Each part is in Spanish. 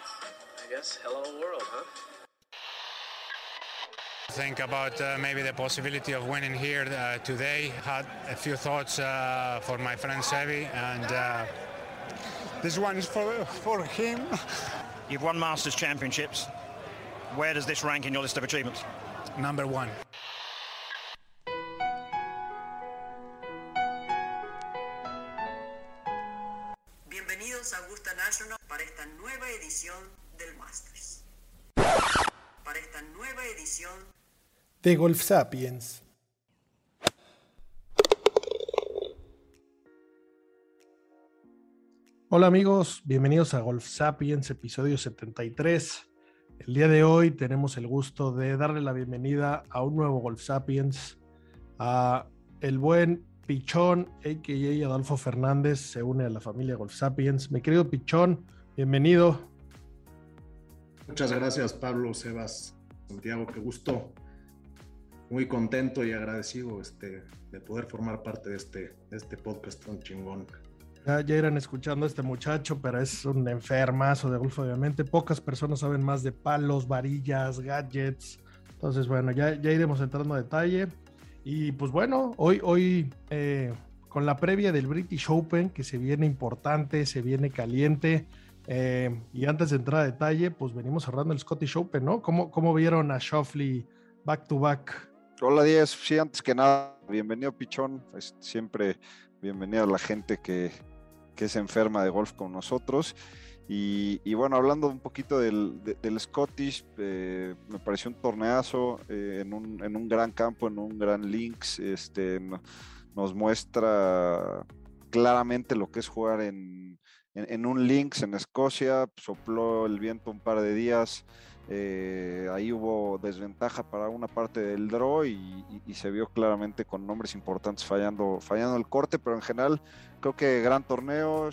I guess hello world, huh? Think about uh, maybe the possibility of winning here uh, today. Had a few thoughts uh, for my friend Sevi, and uh, this one is for for him. You've won Masters Championships. Where does this rank in your list of achievements? Number one. De Golf Sapiens. Hola amigos, bienvenidos a Golf Sapiens, episodio 73. El día de hoy tenemos el gusto de darle la bienvenida a un nuevo Golf Sapiens, a el buen Pichón, a.k.a. Adolfo Fernández, se une a la familia Golf Sapiens. Mi querido Pichón, bienvenido. Muchas gracias Pablo, Sebas, Santiago, qué gusto. Muy contento y agradecido este, de poder formar parte de este, de este podcast tan chingón. Ya, ya, irán escuchando a este muchacho, pero es un enfermazo de golf, obviamente. Pocas personas saben más de palos, varillas, gadgets. Entonces, bueno, ya, ya iremos entrando a detalle. Y pues bueno, hoy, hoy eh, con la previa del British Open, que se viene importante, se viene caliente. Eh, y antes de entrar a detalle, pues venimos cerrando el Scottish Open, ¿no? ¿Cómo, cómo vieron a Shoffley back to back? Hola, Díaz. Sí, antes que nada, bienvenido, Pichón. Es siempre bienvenido a la gente que, que es enferma de golf con nosotros. Y, bueno, hablando un poquito del, de, del Scottish, eh, me pareció un torneazo eh, en, un, en, un, gran campo, en un gran links. Este, nos muestra claramente lo que es jugar en, en, en, un links en Escocia. Sopló el viento un par de días. Eh, ahí hubo desventaja para una parte del draw y, se vio claramente con nombres importantes fallando, fallando el corte, pero en general creo que gran torneo.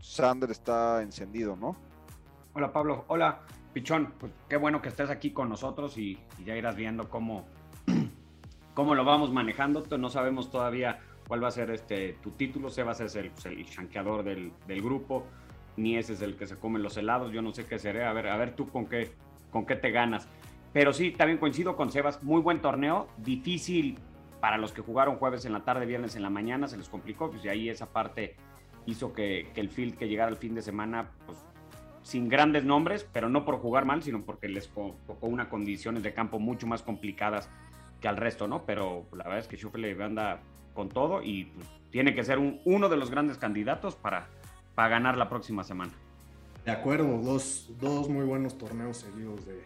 Sander está encendido, ¿no? Hola Pablo, hola Pichón, pues qué bueno que estés aquí con nosotros y, y ya irás viendo cómo, cómo lo vamos manejando. No sabemos todavía cuál va a ser este tu título. Sebas es el, pues, el chanqueador del, del, grupo, ni ese es el que se come los helados. Yo no sé qué seré. A ver, a ver tú con qué, con qué te ganas. Pero sí, también coincido con Sebas. Muy buen torneo, difícil para los que jugaron jueves en la tarde, viernes en la mañana, se les complicó. Pues y ahí esa parte hizo que, el field que llegara el fin de semana, pues sin grandes nombres, pero no por jugar mal, sino porque les tocó unas condiciones de campo mucho más complicadas que al resto, ¿no? Pero la verdad es que Schufele anda con todo y pues, tiene que ser un, uno de los grandes candidatos para, para ganar la próxima semana. De acuerdo, dos, dos muy buenos torneos seguidos de,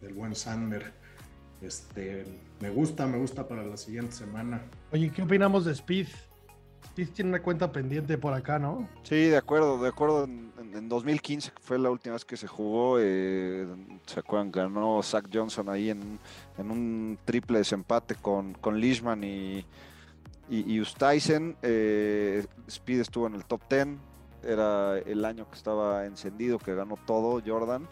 del buen Sander. Este, me gusta, me gusta para la siguiente semana. Oye, ¿qué opinamos de Speed? Speed tiene una cuenta pendiente por acá, ¿no? Sí, de acuerdo, de acuerdo. En, en 2015 fue la última vez que se jugó. Eh, ¿Se acuerdan? Ganó Zach Johnson ahí en, en un triple desempate con, con Leishman y, y, y Ustaisen. Eh, Speed estuvo en el top 10. Era el año que estaba encendido, que ganó todo Jordan.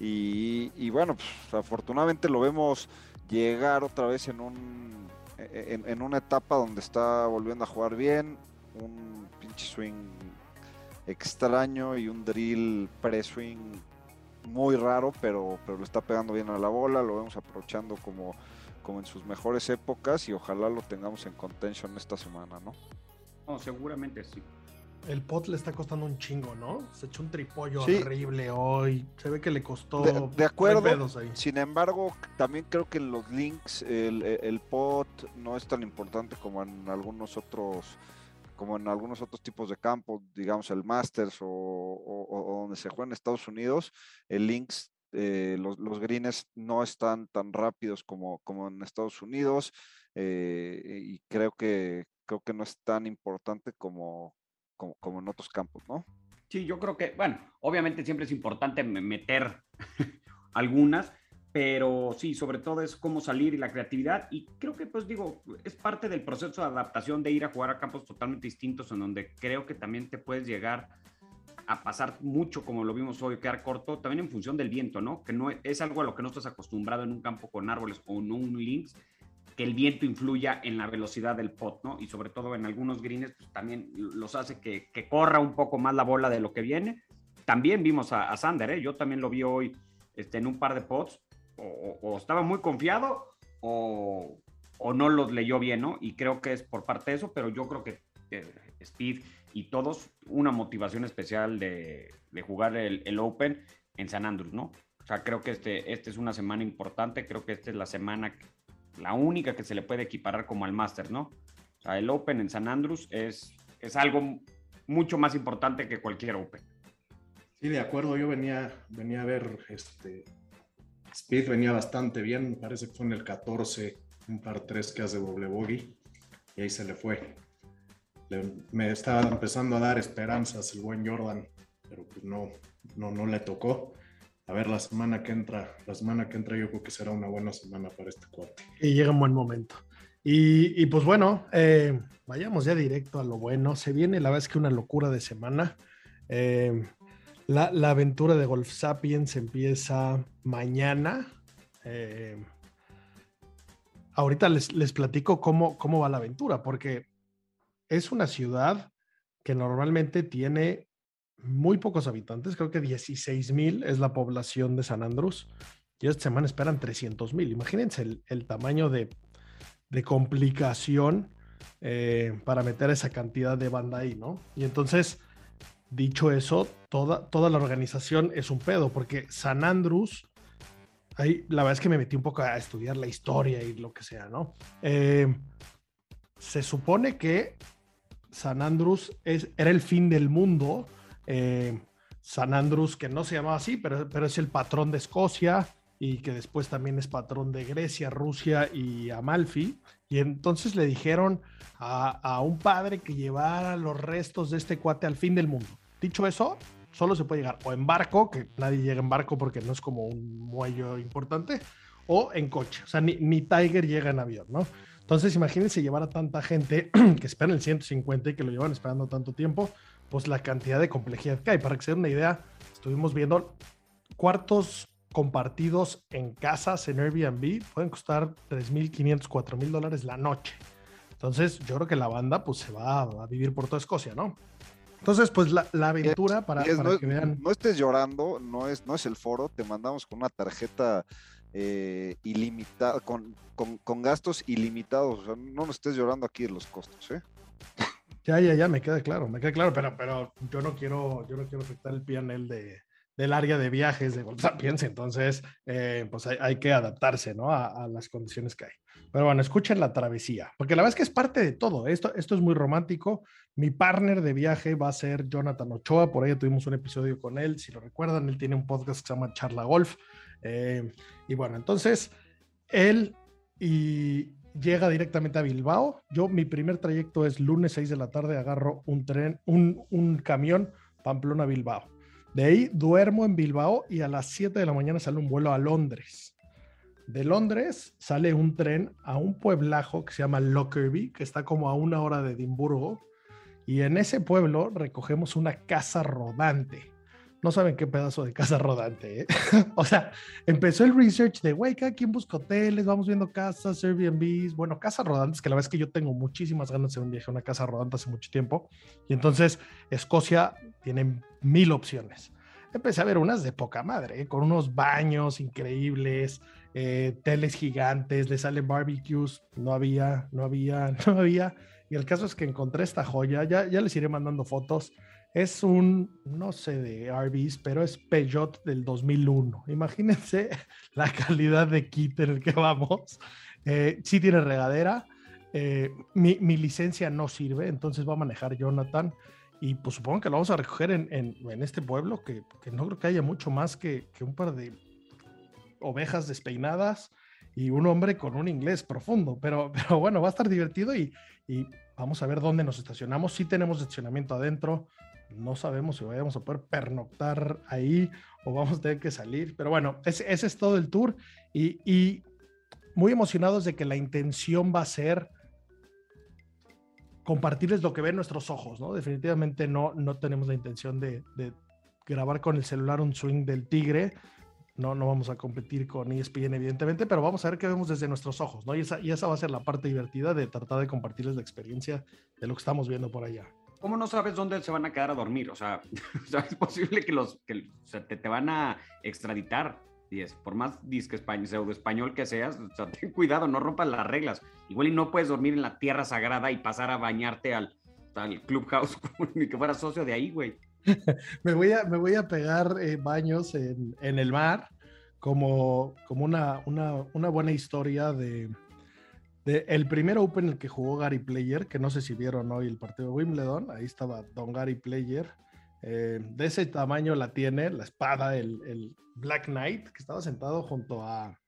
Y, bueno, pues, afortunadamente lo vemos llegar otra vez en un en, una etapa donde está volviendo a jugar bien, un pinche swing extraño y un drill pre-swing muy raro, pero, pero le está pegando bien a la bola, lo vemos aprovechando como, como en sus mejores épocas y ojalá lo tengamos en contention esta semana, ¿no? No, seguramente sí. El pot le está costando un chingo, ¿no? Se echó un tripollo sí. horrible hoy. Se ve que le costó. De, de acuerdo. Sin embargo, también creo que en los links el, el, pot no es tan importante como en algunos otros como en algunos otros tipos de campos, digamos el Masters o, o, o donde se juega en Estados Unidos, el links, eh, los, los, greens no están tan rápidos como, como en Estados Unidos eh, y creo que, creo que no es tan importante como, como, como, en otros campos, ¿no? Sí, yo creo que, bueno, obviamente siempre es importante meter algunas, pero sí, sobre todo es cómo salir y la creatividad. Y creo que, pues digo, es parte del proceso de adaptación de ir a jugar a campos totalmente distintos, en donde creo que también te puedes llegar a pasar mucho, como lo vimos hoy, quedar corto, también en función del viento, ¿no? Que no es algo a lo que no estás acostumbrado en un campo con árboles o no un links, que el viento influya en la velocidad del pot, ¿no? Y sobre todo en algunos greens, pues también los hace que, corra un poco más la bola de lo que viene también vimos a, Sander, ¿eh? yo también lo vi hoy este, en un par de pods, o, estaba muy confiado o, no los leyó bien, ¿no? Y creo que es por parte de eso, pero yo creo que Speed y todos una motivación especial de, jugar el, Open en San Andrews, ¿no? O sea, creo que este, este es una semana importante, creo que esta es la semana, la única que se le puede equiparar como al Master, ¿no? O sea, el Open en San Andrews es, es algo mucho más importante que cualquier Open. Sí, de acuerdo, yo venía, venía a ver, este, Speed venía bastante bien, parece que fue en el 14, un par 3 que hace doble bogey, y ahí se le fue me estaba empezando a dar esperanzas el buen Jordan, pero pues no, no, no le tocó. A ver, la semana que entra, la semana que entra yo creo que será una buena semana para este cuate. Y llega un buen momento. Y, pues bueno, eh, vayamos ya directo a lo bueno. Se viene la vez que una locura de semana. Eh, la, aventura de Golf Sapiens empieza mañana. Eh, ahorita les, les platico cómo, cómo va la aventura, porque es una ciudad que normalmente tiene muy pocos habitantes, creo que 16 mil es la población de San Andrés, y esta semana esperan 300 mil. Imagínense el, tamaño de, complicación eh, para meter esa cantidad de banda ahí, ¿no? Y entonces, dicho eso, toda, toda la organización es un pedo, porque San Andrés, ahí la verdad es que me metí un poco a estudiar la historia y lo que sea, ¿no? Eh, se supone que San Andrus es, era el fin del mundo. Eh, San Andrus, que no se llamaba así, pero, pero es el patrón de Escocia y que después también es patrón de Grecia, Rusia y Amalfi. Y entonces le dijeron a, un padre que llevara los restos de este cuate al fin del mundo. Dicho eso, solo se puede llegar o en barco, que nadie llega en barco porque no es como un muelle importante, o en coche. O sea, ni, Tiger llega en avión, ¿no? Entonces, imagínense llevar a tanta gente que esperan el 150 y que lo llevan esperando tanto tiempo, pues la cantidad de complejidad que hay. Para que se den una idea, estuvimos viendo cuartos compartidos en casas en Airbnb pueden costar 3.500, 4.000 dólares la noche. Entonces, yo creo que la banda pues se va a vivir por toda Escocia, ¿no? Entonces, pues la, aventura para, que vean. No estés llorando, no es, no es el foro, te mandamos con una tarjeta eh, ilimitado, con, con, gastos ilimitados. no nos estés llorando aquí de los costos, ¿eh? Ya, ya, ya, me queda claro, me queda claro, pero, pero yo no quiero, yo no quiero afectar el PNL de, del área de viajes de piense entonces eh, pues hay, que adaptarse, ¿no? A, las condiciones que hay. Pero bueno, escuchen la travesía, porque la verdad es que es parte de todo. Esto, esto es muy romántico. Mi partner de viaje va a ser Jonathan Ochoa, por ahí tuvimos un episodio con él, si lo recuerdan, él tiene un podcast que se llama Charla Golf. Eh, y bueno, entonces él y llega directamente a Bilbao. Yo, mi primer trayecto es lunes 6 de la tarde, agarro un tren, un, un camión Pamplona-Bilbao. De ahí duermo en Bilbao y a las 7 de la mañana sale un vuelo a Londres. De Londres sale un tren a un pueblajo que se llama Lockerbie, que está como a una hora de Edimburgo. Y en ese pueblo recogemos una casa rodante no saben qué pedazo de casa rodante. ¿eh? o sea, empezó el research de, güey, cada quien busca hoteles, vamos viendo casas, Airbnbs, bueno, casas rodantes, que la verdad es que yo tengo muchísimas ganas de un viaje a una casa rodante hace mucho tiempo. Y entonces, Escocia tiene mil opciones. Empecé a ver unas de poca madre, ¿eh? con unos baños increíbles, eh, teles gigantes, le salen barbecues, no había, no había, no había. Y el caso es que encontré esta joya, ya, ya les iré mandando fotos es un, no sé de RVs, pero es Peugeot del 2001. Imagínense la calidad de kit en el que vamos. Eh, sí tiene regadera. Eh, mi, licencia no sirve, entonces va a manejar Jonathan. Y pues supongo que lo vamos a recoger en, en, este pueblo, que, que, no creo que haya mucho más que, que, un par de ovejas despeinadas y un hombre con un inglés profundo. Pero, pero bueno, va a estar divertido y, y vamos a ver dónde nos estacionamos. Sí tenemos estacionamiento adentro, no sabemos si vayamos a poder pernoctar ahí o vamos a tener que salir. Pero bueno, ese, es todo el tour y, muy emocionados de que la intención va a ser compartirles lo que ven nuestros ojos, ¿no? Definitivamente no, no tenemos la intención de, grabar con el celular un swing del tigre. No, no vamos a competir con ESPN, evidentemente, pero vamos a ver qué vemos desde nuestros ojos, ¿no? Y esa, y esa va a ser la parte divertida de tratar de compartirles la experiencia de lo que estamos viendo por allá. ¿Cómo no sabes dónde se van a quedar a dormir? O sea, es posible que los que te, te van a extraditar. Y es, por más disque español, pseudo español que seas, ten cuidado, no rompas las reglas. Igual y no puedes dormir en la tierra sagrada y pasar a bañarte al, al clubhouse ni que fueras socio de ahí, güey. me, voy a, me voy a pegar eh, baños en, en, el mar como, como una, una, una buena historia de, el primer Open en el que jugó Gary Player, que no sé si vieron hoy el partido de Wimbledon, ahí estaba Don Gary Player. Eh, de ese tamaño la tiene, la espada, el, Black Knight, que estaba sentado junto a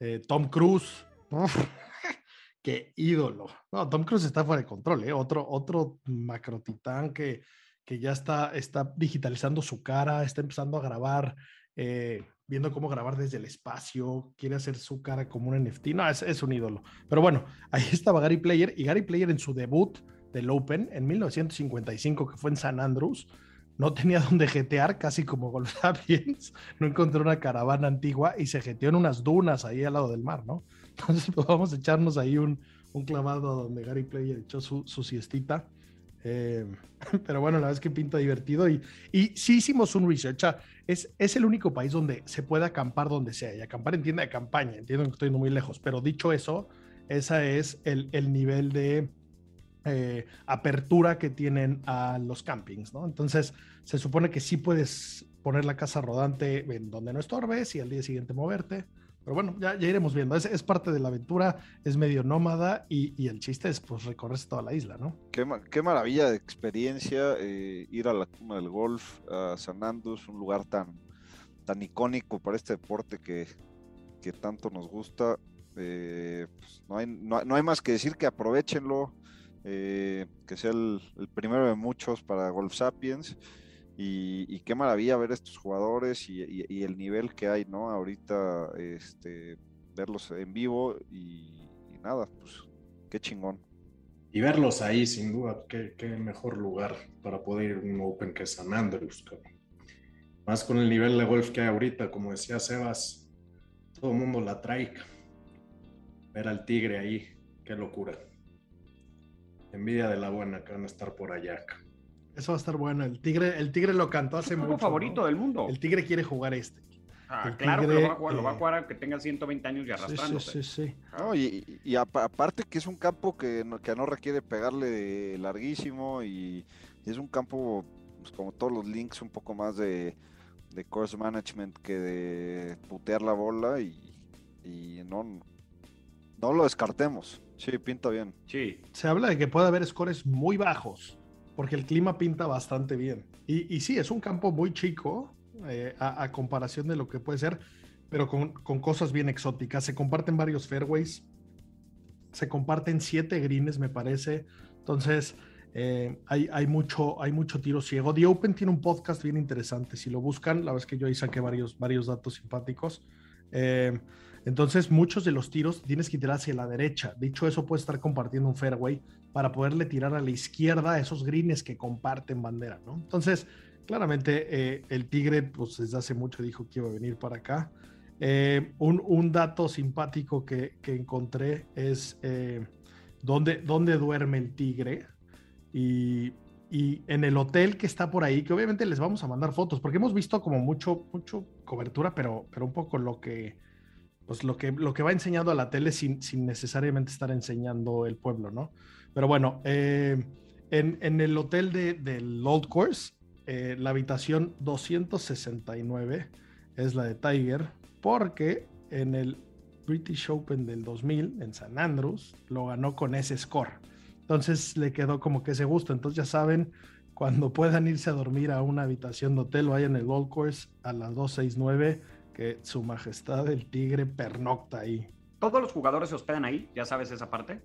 eh, Tom Cruise. Qué ídolo. No, Tom Cruise está fuera de control, ¿eh? Otro, otro macro titán que, que ya está, está digitalizando su cara, está empezando a grabar, viendo cómo grabar desde el espacio, quiere hacer su cara como un NFT. No, es, es, un ídolo. Pero bueno, ahí estaba Gary Player y Gary Player en su debut del Open en 1955, que fue en San Andrews, no tenía donde jetear, casi como Golf Sapiens, no encontró una caravana antigua y se jeteó en unas dunas ahí al lado del mar, ¿no? Entonces pues, vamos a echarnos ahí un, un clavado donde Gary Player echó su, su siestita. Eh, pero bueno, la verdad es que pinta divertido y, y sí hicimos un research. Es, es el único país donde se puede acampar donde sea y acampar en tienda de campaña. Entiendo que estoy muy lejos, pero dicho eso, ese es el, el nivel de eh, apertura que tienen a los campings, ¿no? Entonces, se supone que sí puedes poner la casa rodante en donde no estorbes y al día siguiente moverte. Pero bueno, ya, iremos viendo. Es, parte de la aventura, es medio nómada y, el chiste es pues recorrerse toda la isla, ¿no? Qué, maravilla de experiencia eh, ir a la cuna del golf, a San Andrés, un lugar tan, tan icónico para este deporte que, tanto nos gusta. Eh, pues no, hay, no, hay más que decir que aprovechenlo, eh, que sea el, primero de muchos para Golf Sapiens. Y, qué maravilla ver estos jugadores y, el nivel que hay, ¿no? Ahorita, este, verlos en vivo y, nada, pues qué chingón. Y verlos ahí, sin duda, qué, qué, mejor lugar para poder ir a un Open que San Andrews, cabrón. Más con el nivel de golf que hay ahorita, como decía Sebas, todo el mundo la trae. Ver al tigre ahí, qué locura. Envidia de la buena que van a estar por allá. Eso va a estar bueno. El Tigre, el tigre lo cantó hace mucho. favorito ¿no? del mundo. El Tigre quiere jugar este. Ah, claro tigre, que lo va a jugar, eh, lo va a jugar aunque tenga 120 años y arrastrándose. Sí, sí, sí. No, y, y, aparte que es un campo que no, que no requiere pegarle larguísimo y, y es un campo, pues, como todos los links, un poco más de, de course management que de putear la bola y, y no, no lo descartemos. Sí, pinta bien. Sí. Se habla de que puede haber scores muy bajos porque el clima pinta bastante bien. Y, y sí, es un campo muy chico eh, a, comparación de lo que puede ser, pero con, cosas bien exóticas. Se comparten varios fairways, se comparten siete greens, me parece. Entonces, eh, hay, hay, mucho, hay mucho tiro ciego. The Open tiene un podcast bien interesante. Si lo buscan, la verdad es que yo ahí saqué varios, varios datos simpáticos. Eh, entonces, muchos de los tiros tienes que tirar hacia la derecha. Dicho eso, puedes estar compartiendo un fairway para poderle tirar a la izquierda a esos greens que comparten bandera, ¿no? Entonces, claramente eh, el Tigre, pues desde hace mucho dijo que iba a venir para acá. Eh, un, dato simpático que, que encontré es eh, dónde, dónde duerme el Tigre. Y, y, en el hotel que está por ahí, que obviamente les vamos a mandar fotos, porque hemos visto como mucho, mucho cobertura, pero, pero un poco lo que, pues lo que, lo que va enseñando a la tele sin, sin necesariamente estar enseñando el pueblo, ¿no? Pero bueno, eh, en, en, el hotel del de, Old Course, eh, la habitación 269 es la de Tiger, porque en el British Open del 2000 en San Andrews lo ganó con ese score. Entonces le quedó como que ese gusto. Entonces ya saben, cuando puedan irse a dormir a una habitación de hotel, vayan el Old Course a las 269 que su majestad el tigre pernocta ahí. ¿Todos los jugadores se hospedan ahí? ¿Ya sabes esa parte?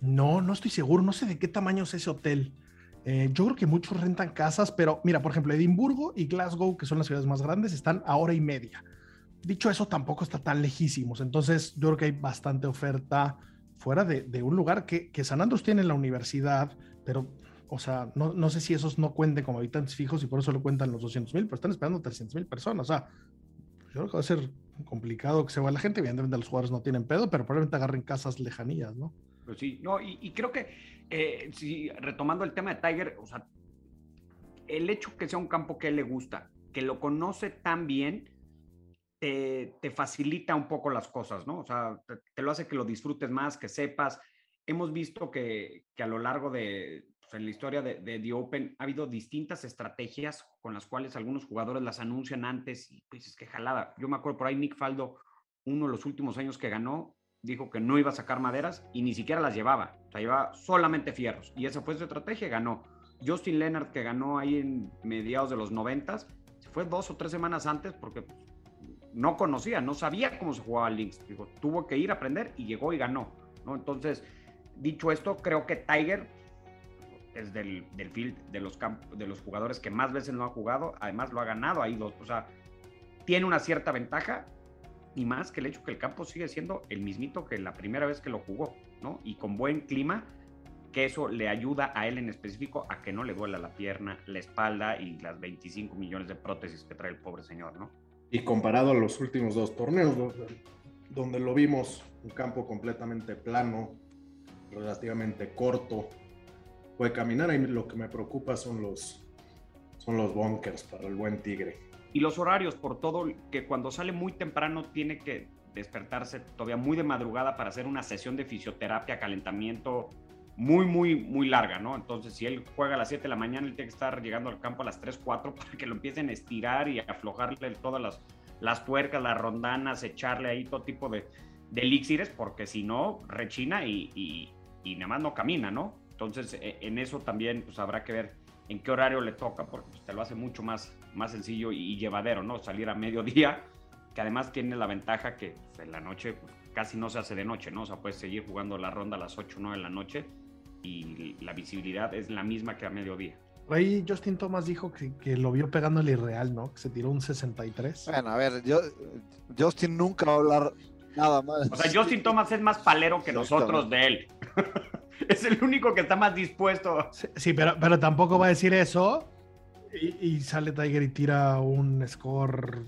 No, no estoy seguro, no sé de qué tamaño es ese hotel. Eh, yo creo que muchos rentan casas, pero mira, por ejemplo, Edimburgo y Glasgow, que son las ciudades más grandes, están a hora y media. Dicho eso, tampoco está tan lejísimos. Entonces, yo creo que hay bastante oferta fuera de, de un lugar que, que, San Andrés tiene en la universidad, pero, o sea, no, no, sé si esos no cuenten como habitantes fijos y por eso lo cuentan los 200 mil, pero están esperando 300 mil personas. O sea, yo creo que va a ser complicado que se vaya la gente. Evidentemente, los jugadores no tienen pedo, pero probablemente agarren casas lejanías, ¿no? Pues sí, no, y, creo que, eh, si, retomando el tema de Tiger, o sea, el hecho que sea un campo que le gusta, que lo conoce tan bien, te, facilita un poco las cosas, ¿no? O sea, te, lo hace que lo disfrutes más, que sepas. Hemos visto que, que a lo largo de, en la historia de, The Open ha habido distintas estrategias con las cuales algunos jugadores las anuncian antes y pues es que jalada. Yo me acuerdo por ahí Nick Faldo, uno de los últimos años que ganó, dijo que no iba a sacar maderas y ni siquiera las llevaba. O sea, llevaba solamente fierros. Y esa fue su estrategia, ganó. Justin Leonard, que ganó ahí en mediados de los noventas, se fue dos o tres semanas antes porque no conocía, no sabía cómo se jugaba Links. Digo, tuvo que ir a aprender y llegó y ganó. ¿no? Entonces, dicho esto, creo que Tiger es del, del field de los, de los jugadores que más veces no ha jugado, además lo ha ganado ahí, dos, o sea, tiene una cierta ventaja y más que el hecho que el campo sigue siendo el mismito que la primera vez que lo jugó, ¿no? Y con buen clima, que eso le ayuda a él en específico a que no le duela la pierna, la espalda y las 25 millones de prótesis que trae el pobre señor, ¿no? Y comparado a los últimos dos torneos, donde lo vimos un campo completamente plano, relativamente corto, puede caminar, y lo que me preocupa son los, son los bunkers para el buen tigre. Y los horarios, por todo, que cuando sale muy temprano tiene que despertarse todavía muy de madrugada para hacer una sesión de fisioterapia, calentamiento muy, muy, muy larga, ¿no? Entonces, si él juega a las 7 de la mañana, él tiene que estar llegando al campo a las 3, 4 para que lo empiecen a estirar y aflojarle todas las, las tuercas, las rondanas, echarle ahí todo tipo de, de elixires, porque si no, rechina y, y, y, nada más no camina, ¿no? Entonces, e, en eso también pues, habrá que ver en qué horario le toca, porque pues, te lo hace mucho más, más sencillo y, llevadero, ¿no? Salir a mediodía, que además tiene la ventaja que pues, en la noche casi no se hace de noche, ¿no? O sea, puedes seguir jugando la ronda a las 8 o 9 de la noche y la visibilidad es la misma que a mediodía. Ahí Justin Thomas dijo que, que, lo vio pegando el irreal, ¿no? Que se tiró un 63. Bueno, a ver, yo, Justin nunca va a hablar nada más. O sea, Justin Thomas es más palero que nosotros de él. es el único que está más dispuesto. Sí, pero, pero tampoco va a decir eso y, sale Tiger y tira un score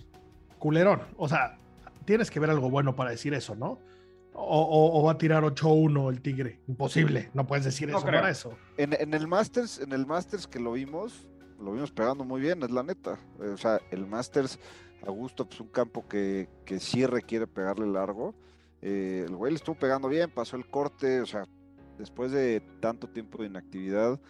culerón. O sea, tienes que ver algo bueno para decir eso, ¿no? O, va a tirar 8-1 el Tigre. Imposible, no puedes decir eso para eso. En, el Masters, en el Masters que lo vimos, lo vimos pegando muy bien, es la neta. O sea, el Masters, a gusto, pues un campo que, que sí requiere pegarle largo. Eh, el güey le estuvo pegando bien, pasó el corte, o sea, después de tanto tiempo de inactividad,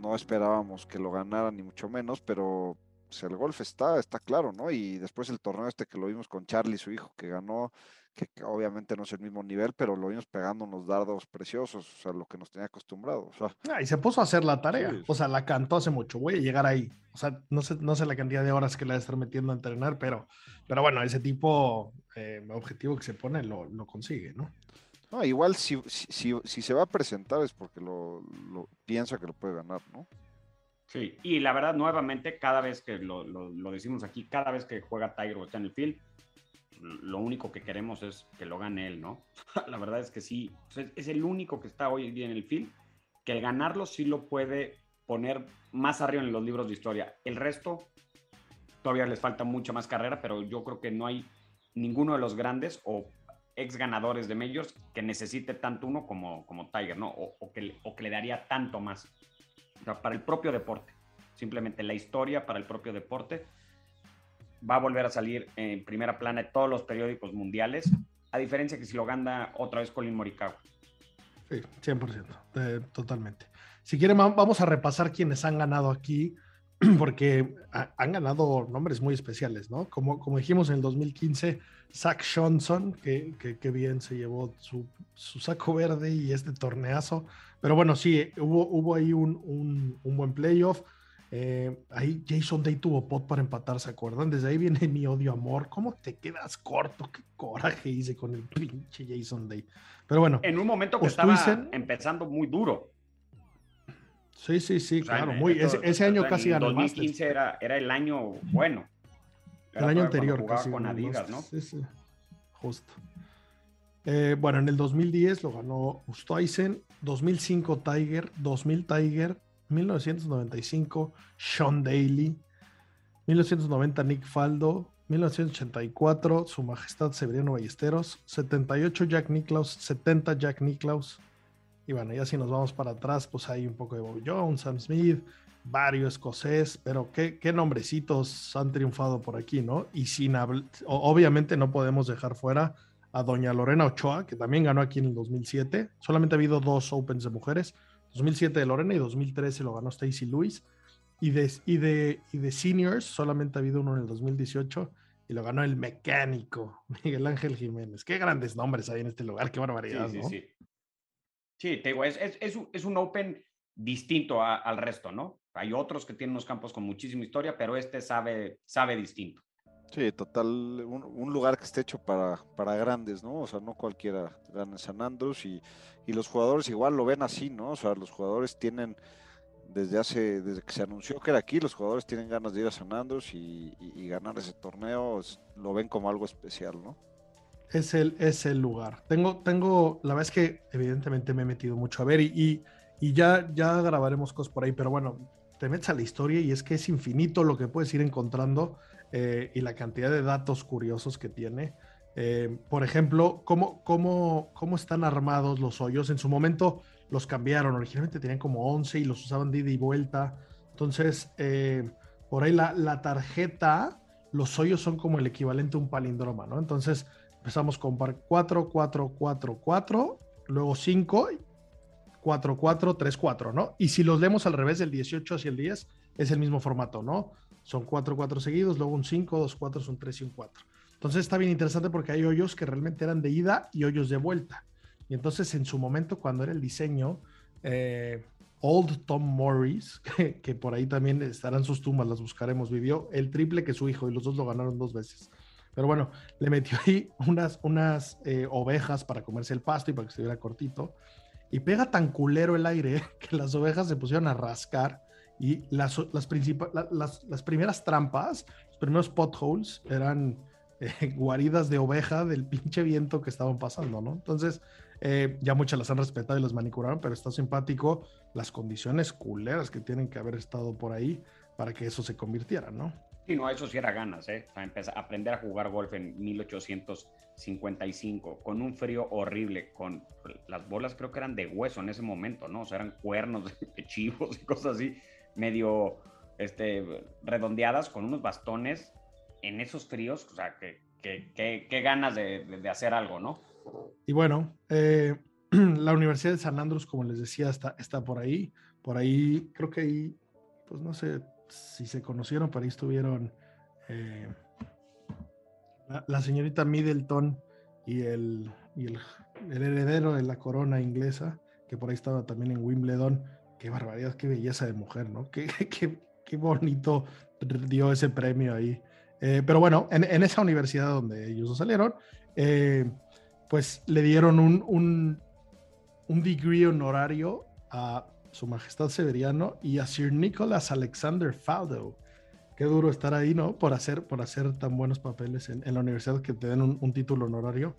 no esperábamos que lo ganara ni mucho menos, pero pues, el golf está, está claro, ¿no? Y después el torneo este que lo vimos con Charlie, su hijo, que ganó, que obviamente no es el mismo nivel, pero lo vimos pegando unos dardos preciosos, o sea, lo que nos tenía acostumbrados. Ah, y se puso a hacer la tarea, o sea, la cantó hace mucho, voy a llegar ahí. O sea, no sé, no sé la cantidad de horas que le va a estar metiendo a entrenar, pero, pero bueno, ese tipo, eh, objetivo que se pone, lo, lo consigue, ¿no? No, igual si, si, se va a presentar es porque lo, piensa que lo puede ganar, ¿no? Sí, y la verdad, nuevamente, cada vez que lo, lo, decimos aquí, cada vez que juega Tiger o está en el field, lo único que queremos es que lo gane él, ¿no? la verdad es que sí, es el único que está hoy día en el field, que el ganarlo sí lo puede poner más arriba en los libros de historia. El resto, todavía les falta mucha más carrera, pero yo creo que no hay ninguno de los grandes o ex ganadores de majors que necesite tanto uno como, como Tiger, ¿no? O, que, o que le daría tanto más. para el propio deporte. Simplemente la historia para el propio deporte va a volver a salir en primera plana de todos los periódicos mundiales, a diferencia que si lo gana otra vez Colin Morikawa. Sí, 100%, totalmente. Si quieren, vamos a repasar quienes han ganado aquí, porque han ganado nombres muy especiales, ¿no? Como, como dijimos en el 2015, Zach Johnson, que, que, bien se llevó su, su, saco verde y este torneazo. Pero bueno, sí, hubo, hubo ahí un, un, un buen playoff. Eh, ahí Jason Day tuvo pot para empatar, ¿se acuerdan? Desde ahí viene mi odio amor. ¿Cómo te quedas corto? Qué coraje hice con el pinche Jason Day. Pero bueno. En un momento que estaba empezando muy duro. Sí, sí, sí, claro. Muy, ese, año casi ganó. 2015 era, era el año bueno. El año anterior, casi. Con Adidas, ¿no? Sí, sí. Justo. Eh, bueno, en el 2010 lo ganó Ustoisen, 2005 Tiger, 2000 Tiger, 1995 Sean Daly, 1990 Nick Faldo, 1984 Su Majestad Severiano Ballesteros, 78 Jack Nicklaus, 70 Jack Nicklaus, Y bueno, ya si nos vamos para atrás, pues hay un poco de Bob Jones, Sam Smith, varios escocés, pero qué, qué nombrecitos han triunfado por aquí, ¿no? Y sin obviamente no podemos dejar fuera a doña Lorena Ochoa, que también ganó aquí en el 2007. Solamente ha habido dos Opens de mujeres, 2007 de Lorena y 2013 lo ganó Stacy Lewis. Y de, y, de, y de seniors solamente ha habido uno en el 2018 y lo ganó el mecánico Miguel Ángel Jiménez. Qué grandes nombres hay en este lugar, qué barbaridad. Sí, sí, sí. Sí, te digo, es, es, es un Open distinto al resto, ¿no? Hay otros que tienen unos campos con muchísima historia, pero este sabe, sabe distinto. Sí, total, un, lugar que esté hecho para, para grandes, ¿no? O sea, no cualquiera gana San Andrés y, y, los jugadores igual lo ven así, ¿no? O sea, los jugadores tienen, desde hace, desde que se anunció que era aquí, los jugadores tienen ganas de ir a San Andrés y, y ganar ese torneo, lo ven como algo especial, ¿no? Es el, es el lugar. Tengo, tengo, la verdad es que evidentemente me he metido mucho a ver y, y ya, ya grabaremos cosas por ahí, pero bueno, te metes a la historia y es que es infinito lo que puedes ir encontrando eh, y la cantidad de datos curiosos que tiene. Eh, por ejemplo, ¿cómo, cómo, cómo están armados los hoyos. En su momento los cambiaron, originalmente tenían como 11 y los usaban de ida y vuelta. Entonces, eh, por ahí la, la, tarjeta, los hoyos son como el equivalente a un palindroma, ¿no? Entonces, empezamos con 4, 4, 4, 4, luego 5 4, 4, 3, 4, ¿no? Y si los leemos al revés, del 18 hacia el 10, es el mismo formato, ¿no? Son 4, 4 seguidos, luego un 5, 2, 4, son 3 y un 4. Entonces está bien interesante porque hay hoyos que realmente eran de ida y hoyos de vuelta. Y entonces en su momento, cuando era el diseño, eh, Old Tom Morris, que, que, por ahí también estarán sus tumbas, las buscaremos, vivió el triple que su hijo y los dos lo ganaron dos veces. Pero bueno, le metió ahí unas, unas eh, ovejas para comerse el pasto y para que estuviera cortito y pega tan culero el aire que las ovejas se pusieron a rascar y las, las, las, las primeras trampas, los primeros potholes eran eh, guaridas de oveja del pinche viento que estaban pasando, ¿no? Entonces, eh, ya muchas las han respetado y las manicuraron, pero está simpático las condiciones culeras que tienen que haber estado por ahí para que eso se convirtiera, ¿no? Sí, no, eso sí era ganas, ¿eh? O empezar, aprender a jugar golf en 1855, con un frío horrible, con las bolas creo que eran de hueso en ese momento, ¿no? O sea, eran cuernos de chivos y cosas así, medio este, redondeadas, con unos bastones en esos fríos, o sea, que, que, ganas de, de, hacer algo, ¿no? Y bueno, eh, la Universidad de San Andrés, como les decía, está, está por ahí, por ahí, creo que ahí, pues no sé, si se conocieron, por ahí estuvieron eh, la, señorita Middleton y, el, el, heredero de la corona inglesa, que por ahí estaba también en Wimbledon. Qué barbaridad, qué belleza de mujer, ¿no? Qué, qué, qué bonito dio ese premio ahí. Eh, pero bueno, en, en, esa universidad donde ellos salieron, eh, pues le dieron un, un, un degree honorario a su Majestad Severiano y a Sir Nicholas Alexander Faldo. Qué duro estar ahí, ¿no? Por hacer, por hacer tan buenos papeles en, la universidad que te den un, título honorario.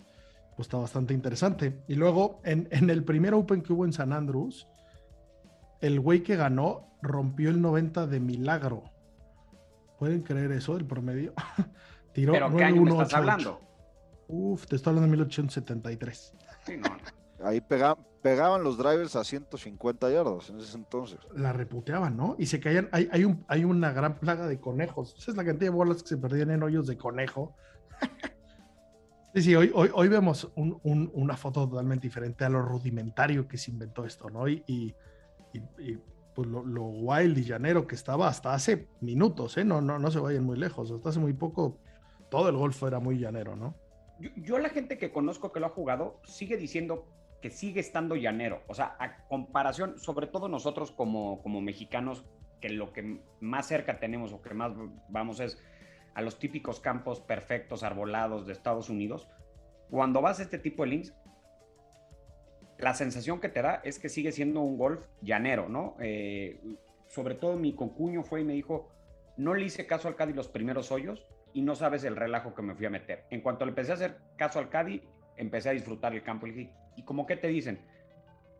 Pues está bastante interesante. Y luego, en, en, el primer Open que hubo en San Andrews, el güey que ganó rompió el 90 de milagro. ¿Pueden creer eso, el promedio? Tiró ¿Pero qué año me estás hablando? Uf, te estoy hablando de 1873. Sí, no. Ahí pega, pegaban los drivers a 150 yardas en ese entonces. La reputeaban, ¿no? Y se caían. Hay, hay, un, hay una gran plaga de conejos. Esa es la cantidad de bolas que se perdían en hoyos de conejo. sí, sí, hoy, hoy, hoy vemos una foto totalmente diferente a lo rudimentario que se inventó esto, ¿no? Y, y, pues lo, wild y llanero que estaba hasta hace minutos, ¿eh? No, no, no se vayan muy lejos. Hasta hace muy poco todo el golfo era muy llanero, ¿no? Yo, yo, la gente que conozco que lo ha jugado sigue diciendo que sigue estando llanero. O sea, a comparación, sobre todo nosotros como, como mexicanos, que lo que más cerca tenemos o que más vamos es a los típicos campos perfectos, arbolados de Estados Unidos, cuando vas a este tipo de links, la sensación que te da es que sigue siendo un golf llanero, ¿no? Eh, sobre todo mi concuño fue y me dijo, no le hice caso al Caddy los primeros hoyos y no sabes el relajo que me fui a meter. En cuanto le empecé a hacer caso al Caddy, empecé a disfrutar el campo y ¿y como que te dicen?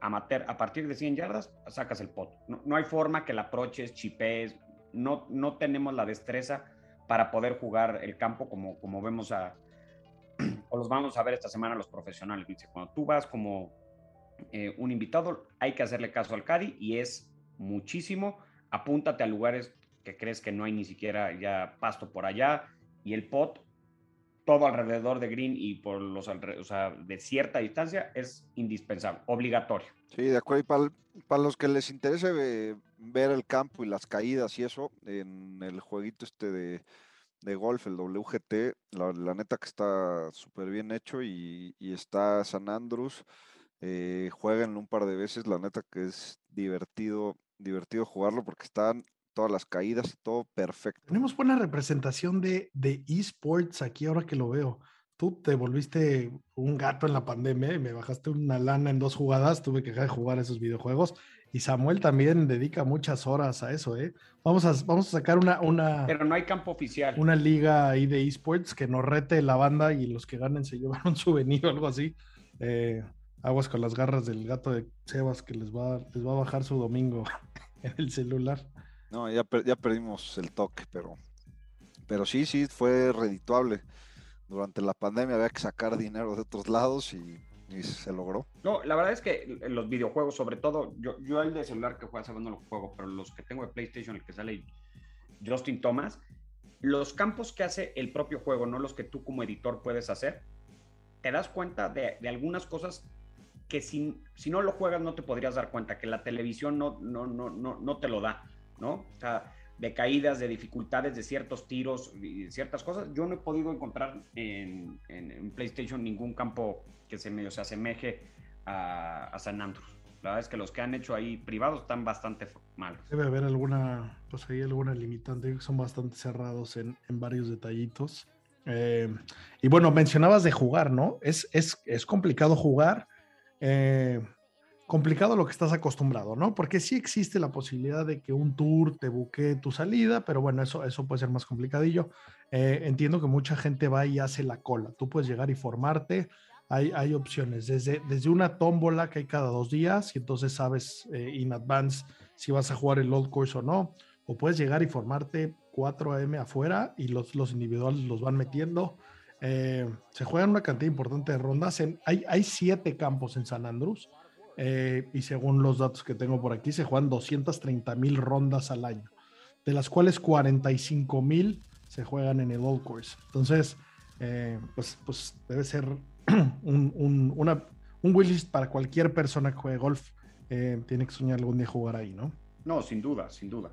Amateur, a partir de 100 yardas sacas el pot. No, hay forma que la aproches, chipees, no, no tenemos la destreza para poder jugar el campo como, como vemos a, o los vamos a ver esta semana los profesionales. Dice, cuando tú vas como eh, un invitado, hay que hacerle caso al Cadi y es muchísimo. Apúntate a lugares que crees que no hay ni siquiera ya pasto por allá y el pot, todo alrededor de Green y por los o de cierta distancia es indispensable, obligatorio. Sí, de acuerdo. Y para, los que les interese eh, ver el campo y las caídas y eso, en el jueguito este de, de golf, el WGT, la, neta que está súper bien hecho y, está San Andrews. Eh, juegan un par de veces, la neta que es divertido, divertido jugarlo porque están todas las caídas y todo perfecto. Tenemos buena representación de, de esports aquí ahora que lo veo. Tú te volviste un gato en la pandemia y me bajaste una lana en dos jugadas, tuve que dejar de jugar esos videojuegos y Samuel también dedica muchas horas a eso, ¿eh? Vamos a, vamos a sacar una, una... Pero no hay campo oficial. Una liga ahí de esports que nos rete la banda y los que ganen se llevan un souvenir o algo así. Eh, aguas con las garras del gato de Sebas que les va, les va a bajar su domingo en el celular. No, ya, perdimos el toque, pero, pero sí, sí, fue redituable. Durante la pandemia había que sacar dinero de otros lados y, se logró. No, la verdad es que los videojuegos, sobre todo, yo, yo el de celular que juega sabiendo no lo juego, pero los que tengo de PlayStation, el que sale Justin Thomas, los campos que hace el propio juego, no los que tú como editor puedes hacer, te das cuenta de, de algunas cosas que si, si, no lo juegas no te podrías dar cuenta, que la televisión no, no, no, no, no te lo da. ¿No? O sea, de caídas, de dificultades, de ciertos tiros ciertas cosas. Yo no he podido encontrar en, PlayStation ningún campo que se medio se asemeje a, San Andreas. La verdad es que los que han hecho ahí privados están bastante malos. Debe haber alguna, pues ahí alguna limitante, son bastante cerrados en, varios detallitos. Eh, y bueno, mencionabas de jugar, ¿no? Es, es, es complicado jugar. Eh, complicado lo que estás acostumbrado, ¿no? Porque sí existe la posibilidad de que un tour te buque tu salida, pero bueno, eso, eso puede ser más complicadillo. Eh, entiendo que mucha gente va y hace la cola. Tú puedes llegar y formarte. Hay, hay opciones, desde, desde una tómbola que hay cada dos días y entonces sabes eh, in advance si vas a jugar el old course o no, o puedes llegar y formarte 4 AM afuera y los, los individuales los van metiendo. Eh, se juegan una cantidad importante de rondas. Hay, hay siete campos en San Andrés eh, y según los datos que tengo por aquí, se juegan 230 mil rondas al año, de las cuales 45 mil se juegan en el Old Course. Entonces, eh, pues, pues debe ser un, un, una, un wishlist para cualquier persona que juegue golf. Eh, tiene que soñar algún día jugar ahí, ¿no? No, sin duda, sin duda.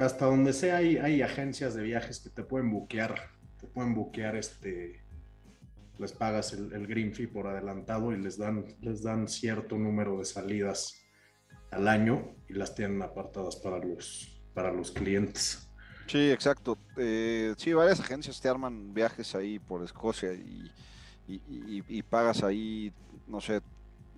hasta donde sea, hay, hay agencias de viajes que te pueden buquear, te pueden buquear este les pagas el, green fee por adelantado y les dan, les dan cierto número de salidas al año y las tienen apartadas para los, para los clientes. Sí, exacto. Eh, sí, varias agencias te arman viajes ahí por Escocia y, y, pagas ahí, no sé,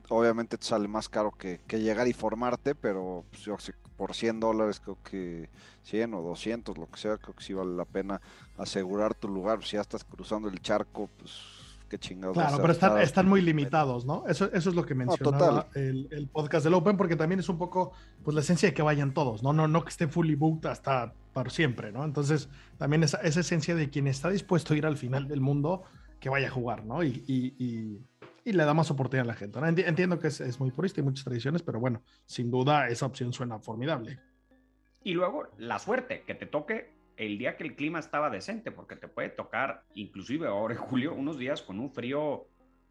obviamente te sale más caro que, llegar y formarte, pero pues, yo por 100 dólares creo que 100 o 200, lo que sea, creo que sí vale la pena asegurar tu lugar. Si ya estás cruzando el charco, pues qué chingados. Claro, pero están, están, muy limitados, ¿no? Eso, eso es lo que mencionaba el, el, podcast del Open, porque también es un poco, pues la esencia de que vayan todos, ¿no? No, no que esté fully booked hasta para siempre, ¿no? Entonces, también esa, esa esencia de quien está dispuesto a ir al final del mundo, que vaya a jugar, ¿no? Y, y, y, y le da más oportunidad a la gente. ¿no? Entiendo que es, es muy purista y muchas tradiciones, pero bueno, sin duda esa opción suena formidable. Y luego la suerte, que te toque el día que el clima estaba decente, porque te puede tocar, inclusive ahora en julio, unos días con un frío,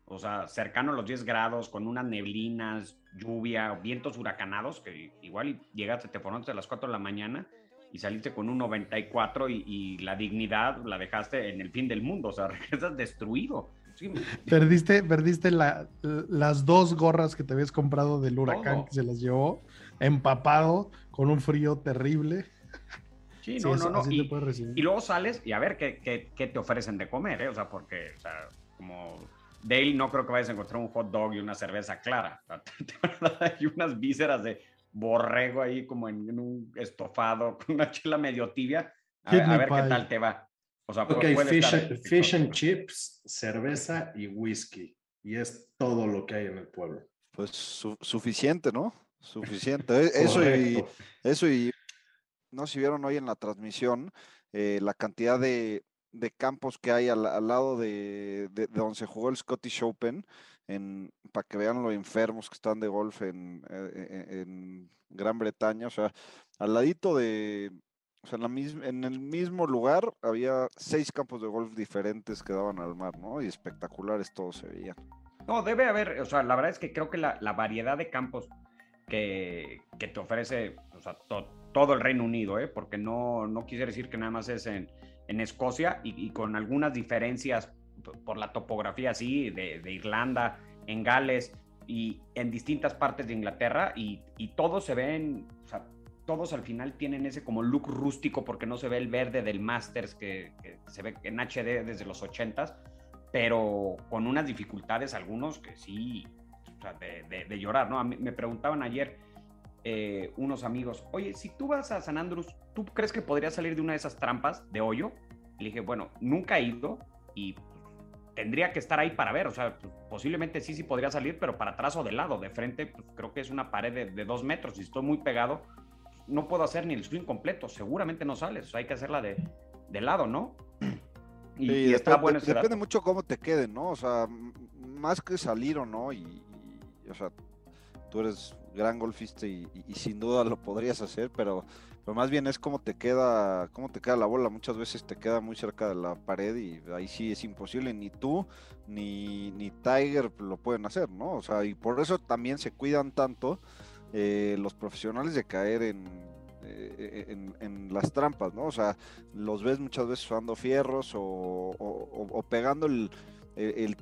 o sea, cercano a los 10 grados, con unas neblinas, lluvia, vientos huracanados, que igual llegaste, te formaste a las 4 de la mañana y saliste con un 94 y, y la dignidad la dejaste en el fin del mundo, o sea, regresas destruido. Perdiste, perdiste las dos gorras que te habías comprado del huracán que se las llevó, empapado, con un frío terrible. Sí, no, no, no. Y, luego sales y a ver qué, qué, te ofrecen de comer, ¿eh? O sea, porque, o sea, como Dale, no creo que vayas a encontrar un hot dog y una cerveza clara. Hay unas vísceras de borrego ahí como en, un estofado con una chela medio tibia. A, ver, qué tal te va. O sea, ok, fish, and chips, cerveza y whisky. Y es todo lo que hay en el pueblo. Pues suficiente, ¿no? Suficiente. E, eso y, eso y no si vieron hoy en la transmisión eh, la cantidad de, campos que hay al, lado de, donde se jugó el Scottish Open. en, para que vean lo enfermos que están de golf en, eh, en Gran Bretaña. O sea, al ladito de, o sea, en, la en el mismo lugar había seis campos de golf diferentes que daban al mar, ¿no? Y espectaculares todos se veían. No, debe haber, o sea, la verdad es que creo que la, variedad de campos que, te ofrece o sea, todo el Reino Unido, ¿eh? porque no, no quisiera decir que nada más es en, en Escocia y, con algunas diferencias por la topografía así, de, de, Irlanda, en Gales y en distintas partes de Inglaterra y, y todos se ven, o sea, todos al final tienen ese como look rústico porque no se ve el verde del Masters que, se ve en HD desde los 80s, pero con unas dificultades algunos que sí, o sea, de, llorar, ¿no? me preguntaban ayer eh, unos amigos, oye, si tú vas a San Andrés, ¿tú crees que podrías salir de una de esas trampas de hoyo? Le dije, bueno, nunca he ido y tendría que estar ahí para ver, o sea, pues, posiblemente sí, sí podría salir, pero para atrás o de lado, de frente, pues, creo que es una pared de, de dos metros, y estoy muy pegado, no puedo hacer ni el swing completo, seguramente no sales, hay que hacerla de, de lado, ¿no? Y, está bueno Depende mucho cómo te queden, ¿no? O sea, más que salir o no, y, o sea, tú eres gran golfista y, sin duda lo podrías hacer, pero, pero más bien es cómo te queda, cómo te queda la bola. Muchas veces te queda muy cerca de la pared y ahí sí es imposible. Ni tú ni, ni Tiger lo pueden hacer, ¿no? O sea, y por eso también se cuidan tanto eh, los profesionales de caer en, eh, en, las trampas, ¿no? O sea, los ves muchas veces usando fierros o, pegando el,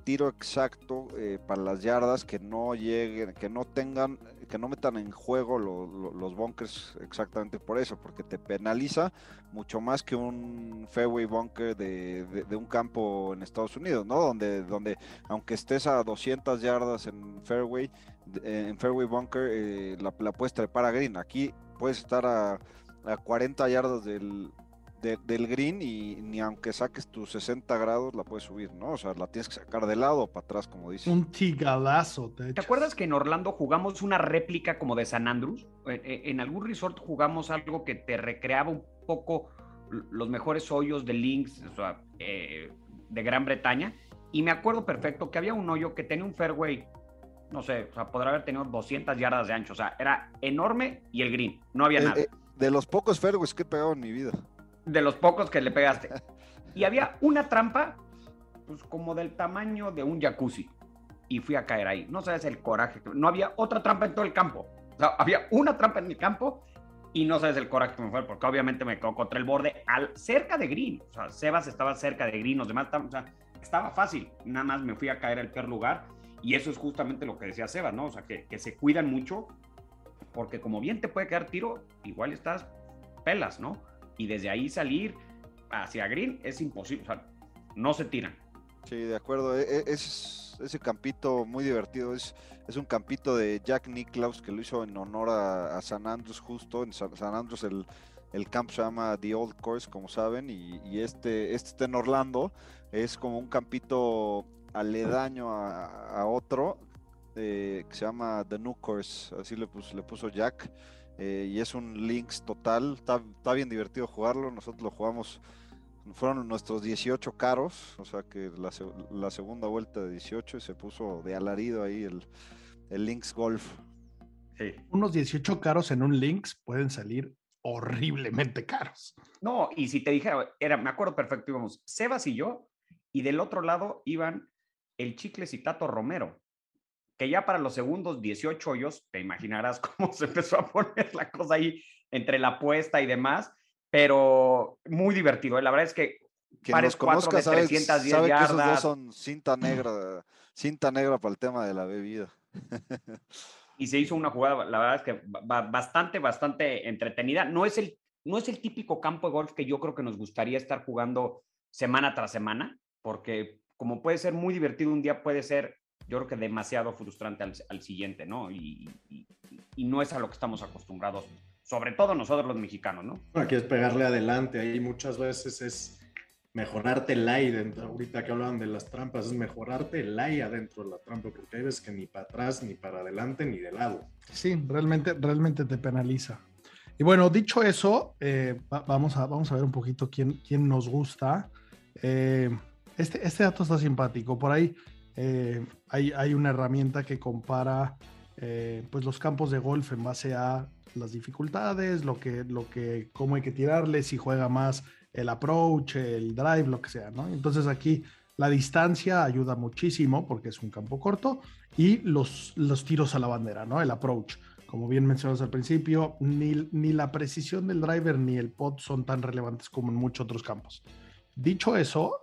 tiro exacto eh, para las yardas que no lleguen, que no tengan, que no metan en juego los bunkers exactamente por eso, porque te penaliza mucho más que un fairway bunker de, un campo en Estados Unidos, ¿no? Donde, donde aunque estés a 200 yardas en fairway, en Fairway Bunker eh, la, puedes trepar a green. Aquí puedes estar a, 40 yardas del, del green y ni aunque saques tus 60 grados la puedes subir, ¿no? O sea, la tienes que sacar de lado o para atrás, como dice. Un tigalazo. Te, acuerdas que en Orlando jugamos una réplica como de San Andrews? En, algún resort jugamos algo que te recreaba un poco los mejores hoyos de links, o sea, eh, de Gran Bretaña. Y me acuerdo perfecto que había un hoyo que tenía un fairway no sé, o sea, podrá haber tenido 200 yardas de ancho, o sea, era enorme y el green, no había nada. Eh, de los pocos fairways que he pegado en mi vida. De los pocos que le pegaste. y había una trampa, pues como del tamaño de un jacuzzi. Y fui a caer ahí. No sabes el coraje. No había otra trampa en todo el campo. O sea, había una trampa en mi campo y no sabes el coraje que me fue, porque obviamente me quedó contra el borde al, cerca de green. O sea, Sebas estaba cerca de green, los demás, o sea, estaba fácil. Nada más me fui a caer al peor lugar y eso es justamente lo que decía Seba, ¿no? O sea, que, se cuidan mucho, porque como bien te puede quedar tiro, igual estás pelas, ¿no? Y desde ahí salir hacia Green es imposible, o sea, no se tiran. Sí, de acuerdo. E, e, es, ese campito muy divertido. Es, es un campito de Jack Nicklaus que lo hizo en honor a, San Andrews, justo. En San, Andrews el, el campo se llama The Old Course, como saben, y, este, este está en Orlando. Es como un campito aledaño a, otro eh, que se llama The New Course, así le puso, le puso Jack. Eh, y es un links total, está, bien divertido jugarlo, nosotros lo jugamos, fueron nuestros 18 caros, o sea que la, segunda vuelta de 18 y se puso de alarido ahí el, el links golf. Unos 18 caros en un links pueden salir horriblemente caros. No, y si te dijera, era, me acuerdo perfecto, íbamos Sebas y yo, y del otro lado iban el chicle Citato Romero, que ya para los segundos 18 hoyos, te imaginarás cómo se empezó a poner la cosa ahí entre la apuesta y demás, pero muy divertido. ¿eh? La verdad es que pares cuatro de 310 sabe yardas. Que esos dos son cinta negra, cinta negra para el tema de la bebida. y se hizo una jugada, la verdad es que bastante, bastante entretenida. No es el, no es el típico campo de golf que yo creo que nos gustaría estar jugando semana tras semana, porque como puede ser muy divertido un día, puede ser, yo creo que demasiado frustrante al, siguiente, ¿no? Y, no es a lo que estamos acostumbrados, sobre todo nosotros los mexicanos, ¿no? Aquí es pegarle adelante, ahí muchas veces es mejorarte el aire dentro, ahorita que hablaban de las trampas, es mejorarte el aire adentro de la trampa, porque hay veces que ni para atrás, ni para adelante, ni de lado. Sí, realmente, realmente te penaliza. Y bueno, dicho eso, eh, vamos, a, vamos a ver un poquito quién, quién nos gusta. Eh, este, este dato está simpático. Por ahí, eh, hay, una herramienta que compara eh, pues los campos de golf en base a las dificultades, lo que, lo que, cómo hay que tirarle, si juega más el approach, el drive, lo que sea, ¿no? Entonces aquí la distancia ayuda muchísimo porque es un campo corto y los, los tiros a la bandera, ¿no? El approach. Como bien mencionas al principio, ni, ni la precisión del driver ni el pot son tan relevantes como en muchos otros campos. Dicho eso,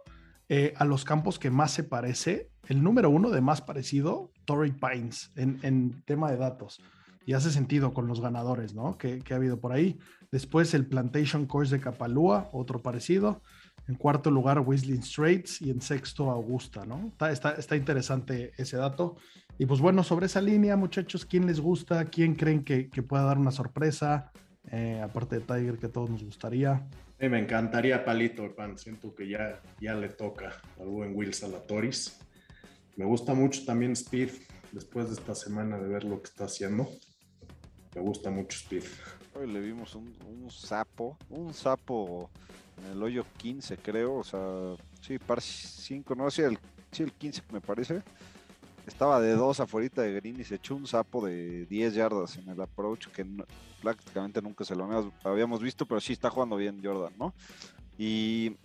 eh, a los campos que más se parece, el número uno de más parecido, Torrey Pines, en, tema de datos. Y hace sentido con los ganadores, ¿no? Que, ha habido por ahí. Después el Plantation Course de Capalúa, otro parecido. En cuarto lugar, Whistling Straits. Y en sexto, Augusta, ¿no? Está, interesante ese dato. Y pues bueno, sobre esa línea, muchachos, ¿quién les gusta? ¿Quién creen que, pueda dar una sorpresa? Eh, aparte de Tiger, que a todos nos gustaría. me encantaría Palito Pan. Siento que ya, ya le toca al buen Will Salatoris. Me gusta mucho también Speed, después de esta semana de ver lo que está haciendo. Me gusta mucho Speed. Hoy le vimos un, sapo, un sapo en el hoyo 15, creo. O sea, sí, par 5, no, sí el, sí, el 15 me parece. Estaba de dos afuera de Green y se echó un sapo de 10 yardas en el approach que no, prácticamente nunca se lo habíamos visto, pero sí está jugando bien Jordan, ¿no? Y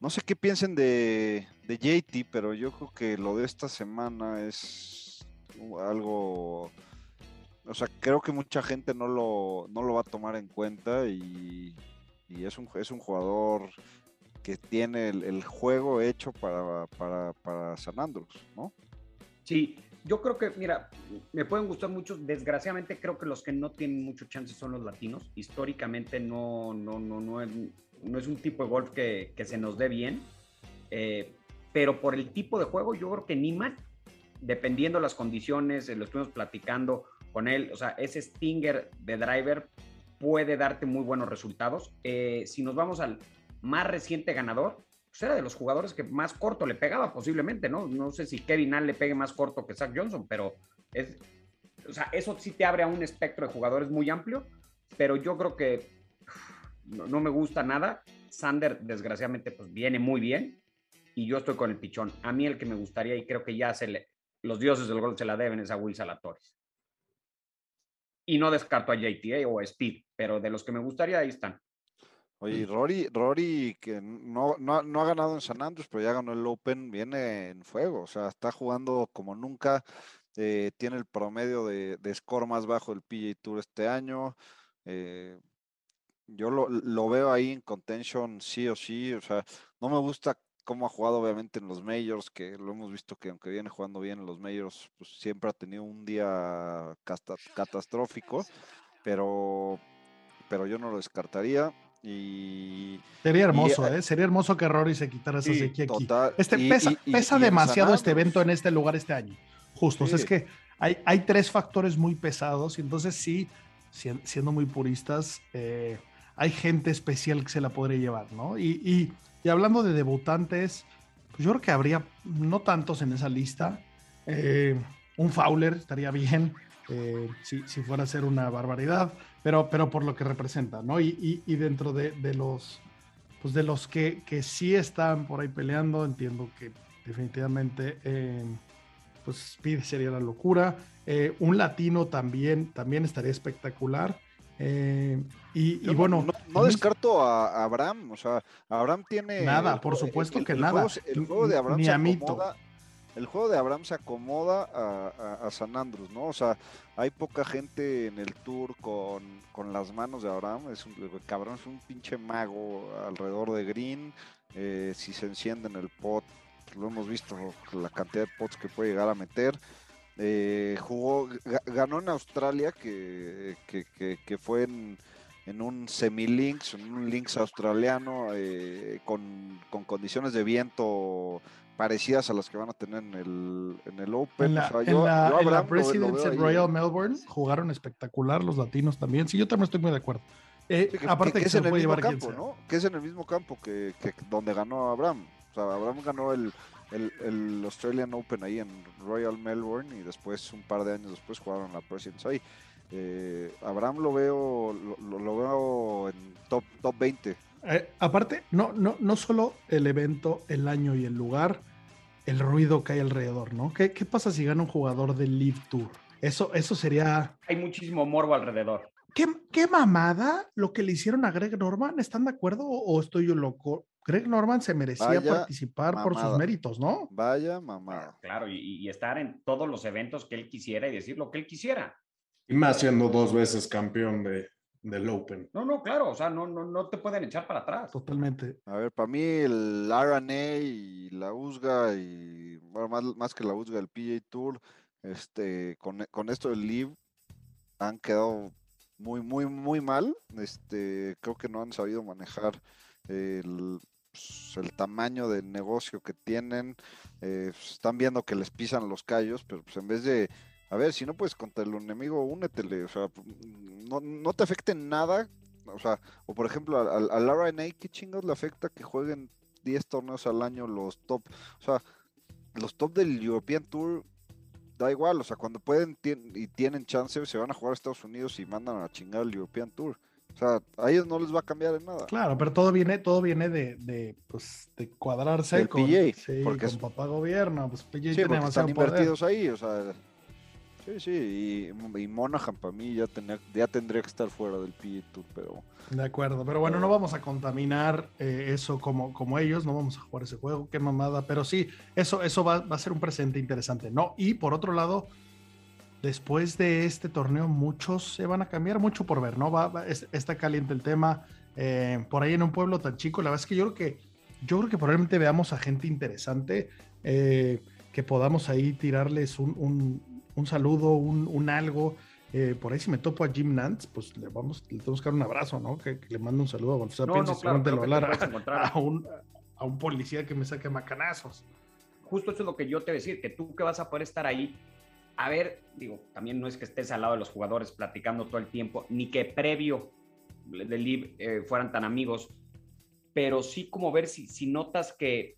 no sé qué piensen de, de JT, pero yo creo que lo de esta semana es algo... O sea, creo que mucha gente no lo, no lo va a tomar en cuenta y, y es, un, es un jugador que tiene el, el juego hecho para, para, para, San Andrews, ¿no? Sí, yo creo que, mira, me pueden gustar muchos. Desgraciadamente, creo que los que no tienen mucho chance son los latinos. Históricamente, no, no, no, no, no es un tipo de golf que, que se nos dé bien. Eh, pero por el tipo de juego, yo creo que Niman, dependiendo las condiciones, lo estuvimos platicando con él, o sea, ese Stinger de driver puede darte muy buenos resultados. Eh, si nos vamos al más reciente ganador, pues era de los jugadores que más corto le pegaba posiblemente, ¿no? No sé si Kevin Allen le pegue más corto que Zach Johnson, pero es, o sea, eso sí te abre a un espectro de jugadores muy amplio, pero yo creo que no, no me gusta nada. Sander, desgraciadamente, pues viene muy bien y yo estoy con el pichón. A mí el que me gustaría y creo que ya se le, los dioses del gol se la deben es a Will Salatoris. Y no descarto a JTA o a Speed, pero de los que me gustaría ahí están. Oye, Rory, Rory que no, no, no, ha ganado en San Andrés, pero ya ganó el Open, viene en fuego, o sea, está jugando como nunca, eh, tiene el promedio de, de, score más bajo del PGA Tour este año. Eh, yo lo, lo, veo ahí en contention sí o sí, o sea, no me gusta cómo ha jugado obviamente en los majors, que lo hemos visto que aunque viene jugando bien en los majors, pues siempre ha tenido un día catastrófico, pero, pero yo no lo descartaría. Y sería hermoso, y, ¿eh? Sería hermoso que Rory se quitara esa sequía aquí. Total. Este y, pesa, y, pesa demasiado este evento en este lugar este año. Justo. Sí. O sea, es que hay, hay, tres factores muy pesados y entonces sí, siendo muy puristas, eh, hay gente especial que se la podría llevar, ¿no? Y, hablando de debutantes, pues yo creo que habría no tantos en esa lista. Eh, un Fowler estaría bien. Eh, si, si, fuera a ser una barbaridad, pero, pero por lo que representa, ¿no? Y, y, y dentro de, de, los, pues de los que, que, sí están por ahí peleando, entiendo que definitivamente, eh, pues Speed sería la locura. Un latino también, también estaría espectacular. Eh, y, y, bueno, no, no, no descarto a, a, Abraham, o sea, Abraham tiene nada, por supuesto el, que el nada. Juego, el juego de Abraham Ni se acomoda, el juego de Abraham se acomoda a, a, a, San Andrews, ¿no? O sea, hay poca gente en el tour con, con las manos de Abraham. Es un cabrón, es un pinche mago alrededor de Green. Eh, si se enciende en el pot, lo hemos visto, la cantidad de pots que puede llegar a meter. Eh, jugó, ganó en Australia, que, que, que, que fue en, en, un semi-links, en un links australiano, eh, con, con condiciones de viento parecidas a las que van a tener en el, en el Open. En la, o sea, yo, en la, yo en la Presidents lo, Royal. Melbourne jugaron espectacular los latinos también. Sí, yo también estoy muy de acuerdo. Eh, sí, que, aparte que, que, que es en el mismo campo, ¿no? Que es en el mismo campo que, donde ganó Abraham. O sea, Abraham ganó el, el, el, Australian Open ahí en Royal Melbourne y después, un par de años después, jugaron la Presidents ahí. Eh, Abraham lo veo, lo, lo, veo en top, top 20. Eh, aparte, no, no, no solo el evento, el año y el lugar, el ruido que hay alrededor, ¿no? ¿Qué, qué pasa si gana un jugador del Live Tour? Eso, eso sería. Hay muchísimo morbo alrededor. ¿Qué, ¿Qué, mamada lo que le hicieron a Greg Norman? ¿Están de acuerdo o estoy yo loco? Greg Norman se merecía Vaya participar por sus méritos, ¿no? Vaya mamada. Claro, y, y estar en todos los eventos que él quisiera y decir lo que él quisiera. Y más siendo dos veces campeón de, del Open. No, no, claro, o sea, no, no, no te pueden echar para atrás. Totalmente. A ver, para mí el RNA y la USGA y bueno, más, más que la USGA, el PGA Tour, este, con, con esto del Live han quedado muy, muy, muy mal. Este, creo que no han sabido manejar el, pues, el tamaño del negocio que tienen. eh, están viendo que les pisan los callos, pero pues en vez de, a ver, si no puedes contra el enemigo, únetele. O sea, no, no te afecte nada. O sea, o por ejemplo, al, al RNA, ¿qué chingados le afecta que jueguen 10 torneos al año los top? O sea, los top del European Tour da igual, o sea, cuando pueden tien- y tienen chance, se van a jugar a Estados Unidos y mandan a chingar el European Tour. O sea, a ellos no les va a cambiar en nada. Claro, pero todo viene, todo viene de, de, pues, de cuadrarse Del con, PGA, sí, porque con es- papá gobierno. Pues PGA Sí, tiene porque demasiado están poder. invertidos ahí, o sea. Sí, sí, y, y Monaghan para mí ya, tenía, ya tendría que estar fuera del Tour, pero De acuerdo, pero bueno, no vamos a contaminar eh, eso como, como ellos, no vamos a jugar ese juego, qué mamada, pero sí, eso, eso va, va a ser un presente interesante, ¿no? Y por otro lado, después de este torneo, muchos se van a cambiar, mucho por ver, ¿no? Va, va- es- está caliente el tema, eh, por ahí en un pueblo tan chico, la verdad es que yo creo que, yo creo que probablemente veamos a gente interesante, eh, que podamos ahí tirarles un, un- un saludo, un, un algo. Eh, por ahí si me topo a Jim Nance, pues le vamos, le tenemos que dar un abrazo, ¿no? Que, que le mando un saludo a Golf No, no, claro, lo a un, a un policía que me saque macanazos. Justo eso es lo que yo te voy a decir, que tú que vas a poder estar ahí, a ver, digo, también no es que estés al lado de los jugadores platicando todo el tiempo, ni que previo del live eh, fueran tan amigos, pero sí como ver si, si notas que,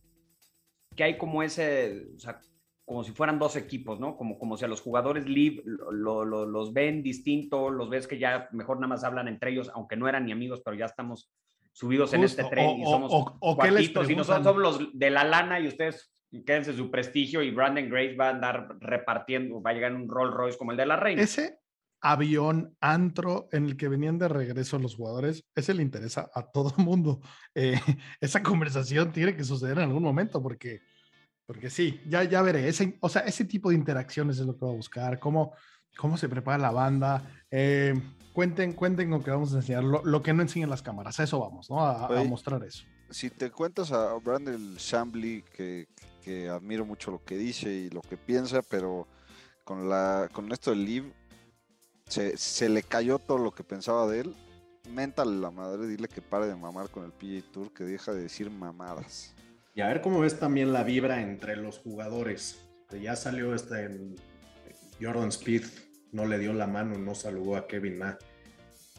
que hay como ese, o sea, como si fueran dos equipos, ¿no? Como, como si a los jugadores live lo- lo- los ven distinto, los ves que ya mejor nada más hablan entre ellos, aunque no eran ni amigos, pero ya estamos subidos en este Justo, tren o- y somos o- o qué les y nosotros somos los de la lana y ustedes quédense su prestigio y Brandon Grace va a andar repartiendo, va a llegar en un Rolls Royce como el de la reina. Ese avión antro en el que venían de regreso los jugadores, ese le interesa a todo el mundo. Eh, esa conversación tiene que suceder en algún momento porque, porque sí, ya, ya veré. Ese, o sea, ese tipo de interacciones es lo que voy a buscar, cómo, cómo se prepara la banda. Eh, cuenten, cuenten lo que vamos a enseñar, lo, lo que no enseñan las cámaras, a eso vamos, ¿no? A, a mostrar eso. si te cuentas a Brandon Chambly, que, que admiro mucho lo que dice y lo que piensa, pero con, la, con esto del Live, se, se le cayó todo lo que pensaba de él. Méntale la madre, dile que pare de mamar con el PGA Tour, que deja de decir mamadas. Y a ver cómo ves también la vibra entre los jugadores. Ya salió este en- Jordan Speed, no le dio la mano, no saludó a Kevin Na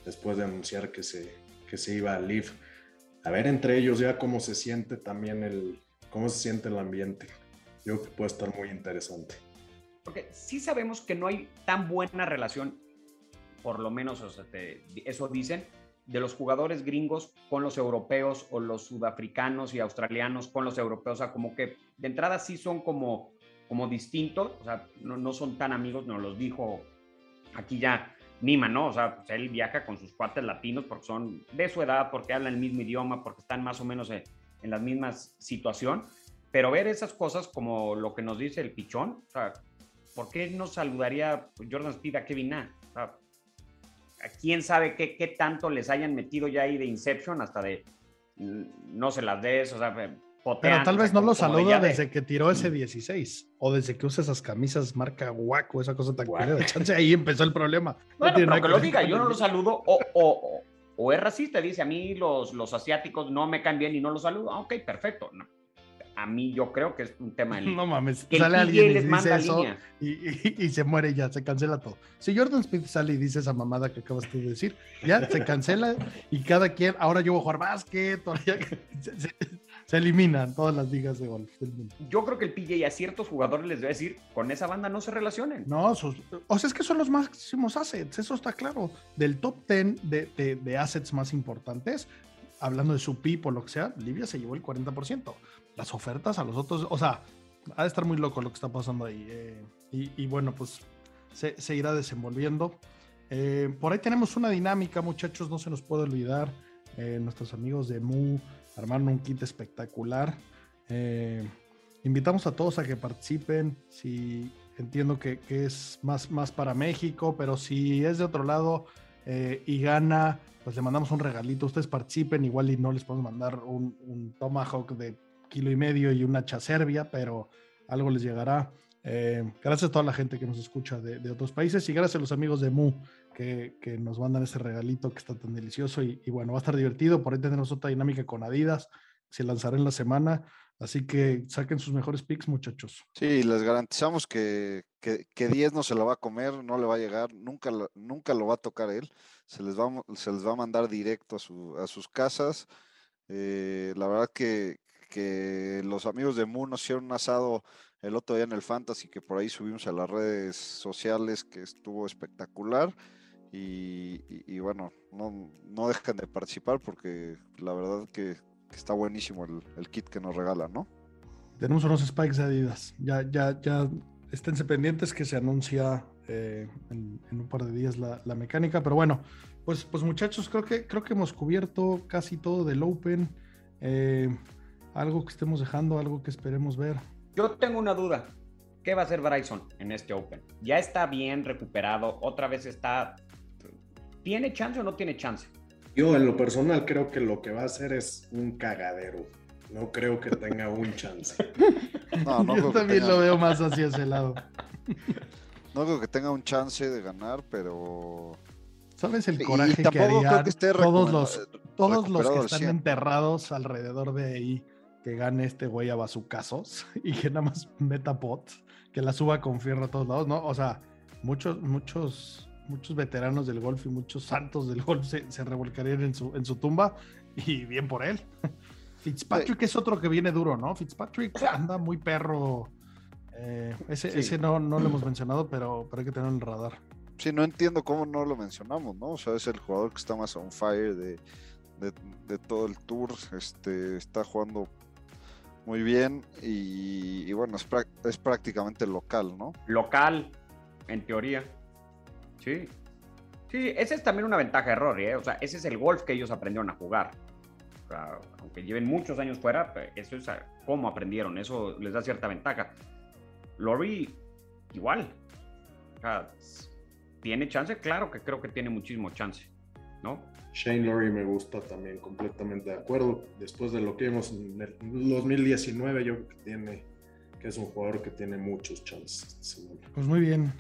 después de anunciar que se, que se iba a Live. A ver entre ellos ya cómo se siente también el, cómo se siente el ambiente. Yo creo que puede estar muy interesante. Porque sí sabemos que no hay tan buena relación, por lo menos o sea, te- eso dicen, de los jugadores gringos con los europeos o los sudafricanos y australianos con los europeos. O sea, como que de entrada sí son como, como distintos, o sea, no, no son tan amigos, nos los dijo aquí ya Nima, ¿no? O sea, pues él viaja con sus cuates latinos porque son de su edad, porque hablan el mismo idioma, porque están más o menos en, en la misma situación. Pero ver esas cosas como lo que nos dice el pichón, o sea, ¿por qué no saludaría Jordan Speed a Kevin Na? O sea, ¿a quién sabe qué, qué tanto les hayan metido ya ahí de Inception hasta de mm, no se las des, o sea, Pero potean, tal o sea, vez no como- lo de saluda ya de- desde que tiró ese 16 o desde que usa esas camisas marca guaco, esa cosa tan culera. Chance ahí empezó el problema. No Bueno, tiene pero nada que lo diga, yo no lo saludo, o, o, o, es racista, dice a mí los, los asiáticos no me caen bien y no los saludo. Ah, ok, perfecto. No. A mí yo creo que es un tema del No mames, que sale alguien y les dice eso y, y- y se muere ya, se cancela todo. Si Jordan Smith sale y dice esa mamada que acabas tú de decir, ya se cancela y cada quien, ahora yo voy a jugar básquet, ya- se, se- se eliminan todas las ligas de golf del mundo. Yo creo que el PJ a ciertos jugadores les debe decir, con esa banda no se relacionen. No, sus- o sea, es que son los máximos assets, eso está claro. Del top 10 de, de- de assets más importantes, hablando de su PIB o lo que sea, Libia se llevó el 40%. Las ofertas a los otros, o sea, ha de estar muy loco lo que está pasando ahí. eh, y, y bueno, pues se, se irá desenvolviendo. Eh, por ahí tenemos una dinámica, muchachos, no se nos puede olvidar. eh, nuestros amigos de Mu armaron un kit espectacular. Eh, invitamos a todos a que participen. Si entiendo que, es más, más para México, pero si es de otro lado eh, y gana, pues le mandamos un regalito. Ustedes participen, igual y no les podemos mandar un, un tomahawk de kilo y medio y una chaserbia, pero algo les llegará. Eh, gracias a toda la gente que nos escucha de, de otros países y gracias a los amigos de Mu que, nos mandan ese regalito que está tan delicioso y, bueno, va a estar divertido. Por ahí tenemos otra dinámica con Adidas, se lanzará en la semana. Así que saquen sus mejores picks, muchachos. Sí, les garantizamos que, que, que 10 no se lo va a comer, no le va a llegar, nunca, nunca lo va a tocar él, se les va, se les va a mandar directo a, su- a sus casas. Eh, la verdad que, que los amigos de Moon nos hicieron un asado el otro día en el Fantasy, que por ahí subimos a las redes sociales, que estuvo espectacular. Y, y- y bueno, no, no dejen de participar porque la verdad que, que está buenísimo el, el kit que nos regalan, ¿no? Tenemos unos spikes de Adidas. Ya, ya, ya esténse pendientes que se anuncia eh, en, en un par de días la, la mecánica. Pero bueno, pues, pues muchachos, creo que, creo que hemos cubierto casi todo del Open. Eh, algo que estemos dejando, algo que esperemos ver. Yo tengo una duda. ¿Qué va a hacer Bryson en este Open? Ya está bien recuperado, otra vez está... ¿Tiene chance o no tiene chance? Yo en lo personal creo que lo que va a hacer es un cagadero. No creo que tenga un chance. No, no Yo también tenga- lo veo más hacia ese lado. No creo que tenga un chance de ganar, pero. ¿Sabes el Y coraje que haría que esté todos los, todos los que están 100. enterrados alrededor de ahí que gane este güey a bazucazos y que nada más meta bots, que la suba con fierro a todos lados, ¿no? O sea, muchos, muchos, muchos veteranos del golf y muchos santos del golf se, se revolcarían en su, en su tumba y bien por él. Fitzpatrick es otro que viene duro, ¿no? Fitzpatrick anda muy perro. Eh, ese, Sí. ese no, no lo hemos mencionado, pero, pero hay que tener en el radar. Sí, no entiendo cómo no lo mencionamos, ¿no? O sea, es el jugador que está más on fire de, de, de todo el tour. Este, está jugando muy bien y, y bueno, es, es prácticamente local, ¿no? Local, en teoría. Sí. Sí, esa es también una ventaja de Rory, ¿eh? O sea, ese es el golf que ellos aprendieron a jugar. O sea, aunque lleven muchos años fuera, pues, eso es a- cómo aprendieron, eso les da cierta ventaja. Lori, igual. O sea, ¿tiene chance? Claro que creo que tiene muchísimo chance, ¿no? Shane Lowry me gusta también, completamente de acuerdo. Después de lo que vimos en el 2019, yo creo que tiene, que es un jugador que tiene muchos chances. seguro. Pues muy bien.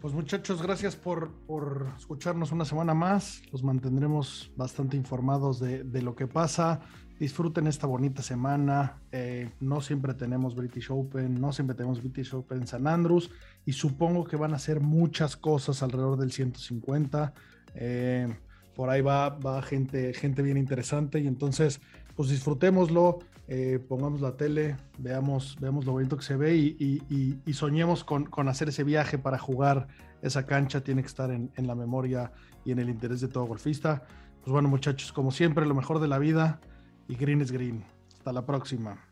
Pues muchachos, gracias por, por escucharnos una semana más. Los mantendremos bastante informados de, de lo que pasa. Disfruten esta bonita semana. Eh, no siempre tenemos British Open, no siempre tenemos British Open San Andrews y supongo que van a hacer muchas cosas alrededor del 150. Eh, por ahí va, va gente, gente bien interesante y entonces pues disfrutémoslo, eh, pongamos la tele, veamos, veamos lo bonito que se ve y, y- soñemos con, con hacer ese viaje para jugar esa cancha, tiene que estar en, en la memoria y en el interés de todo golfista. Pues bueno muchachos, como siempre, lo mejor de la vida y green es green. Hasta la próxima.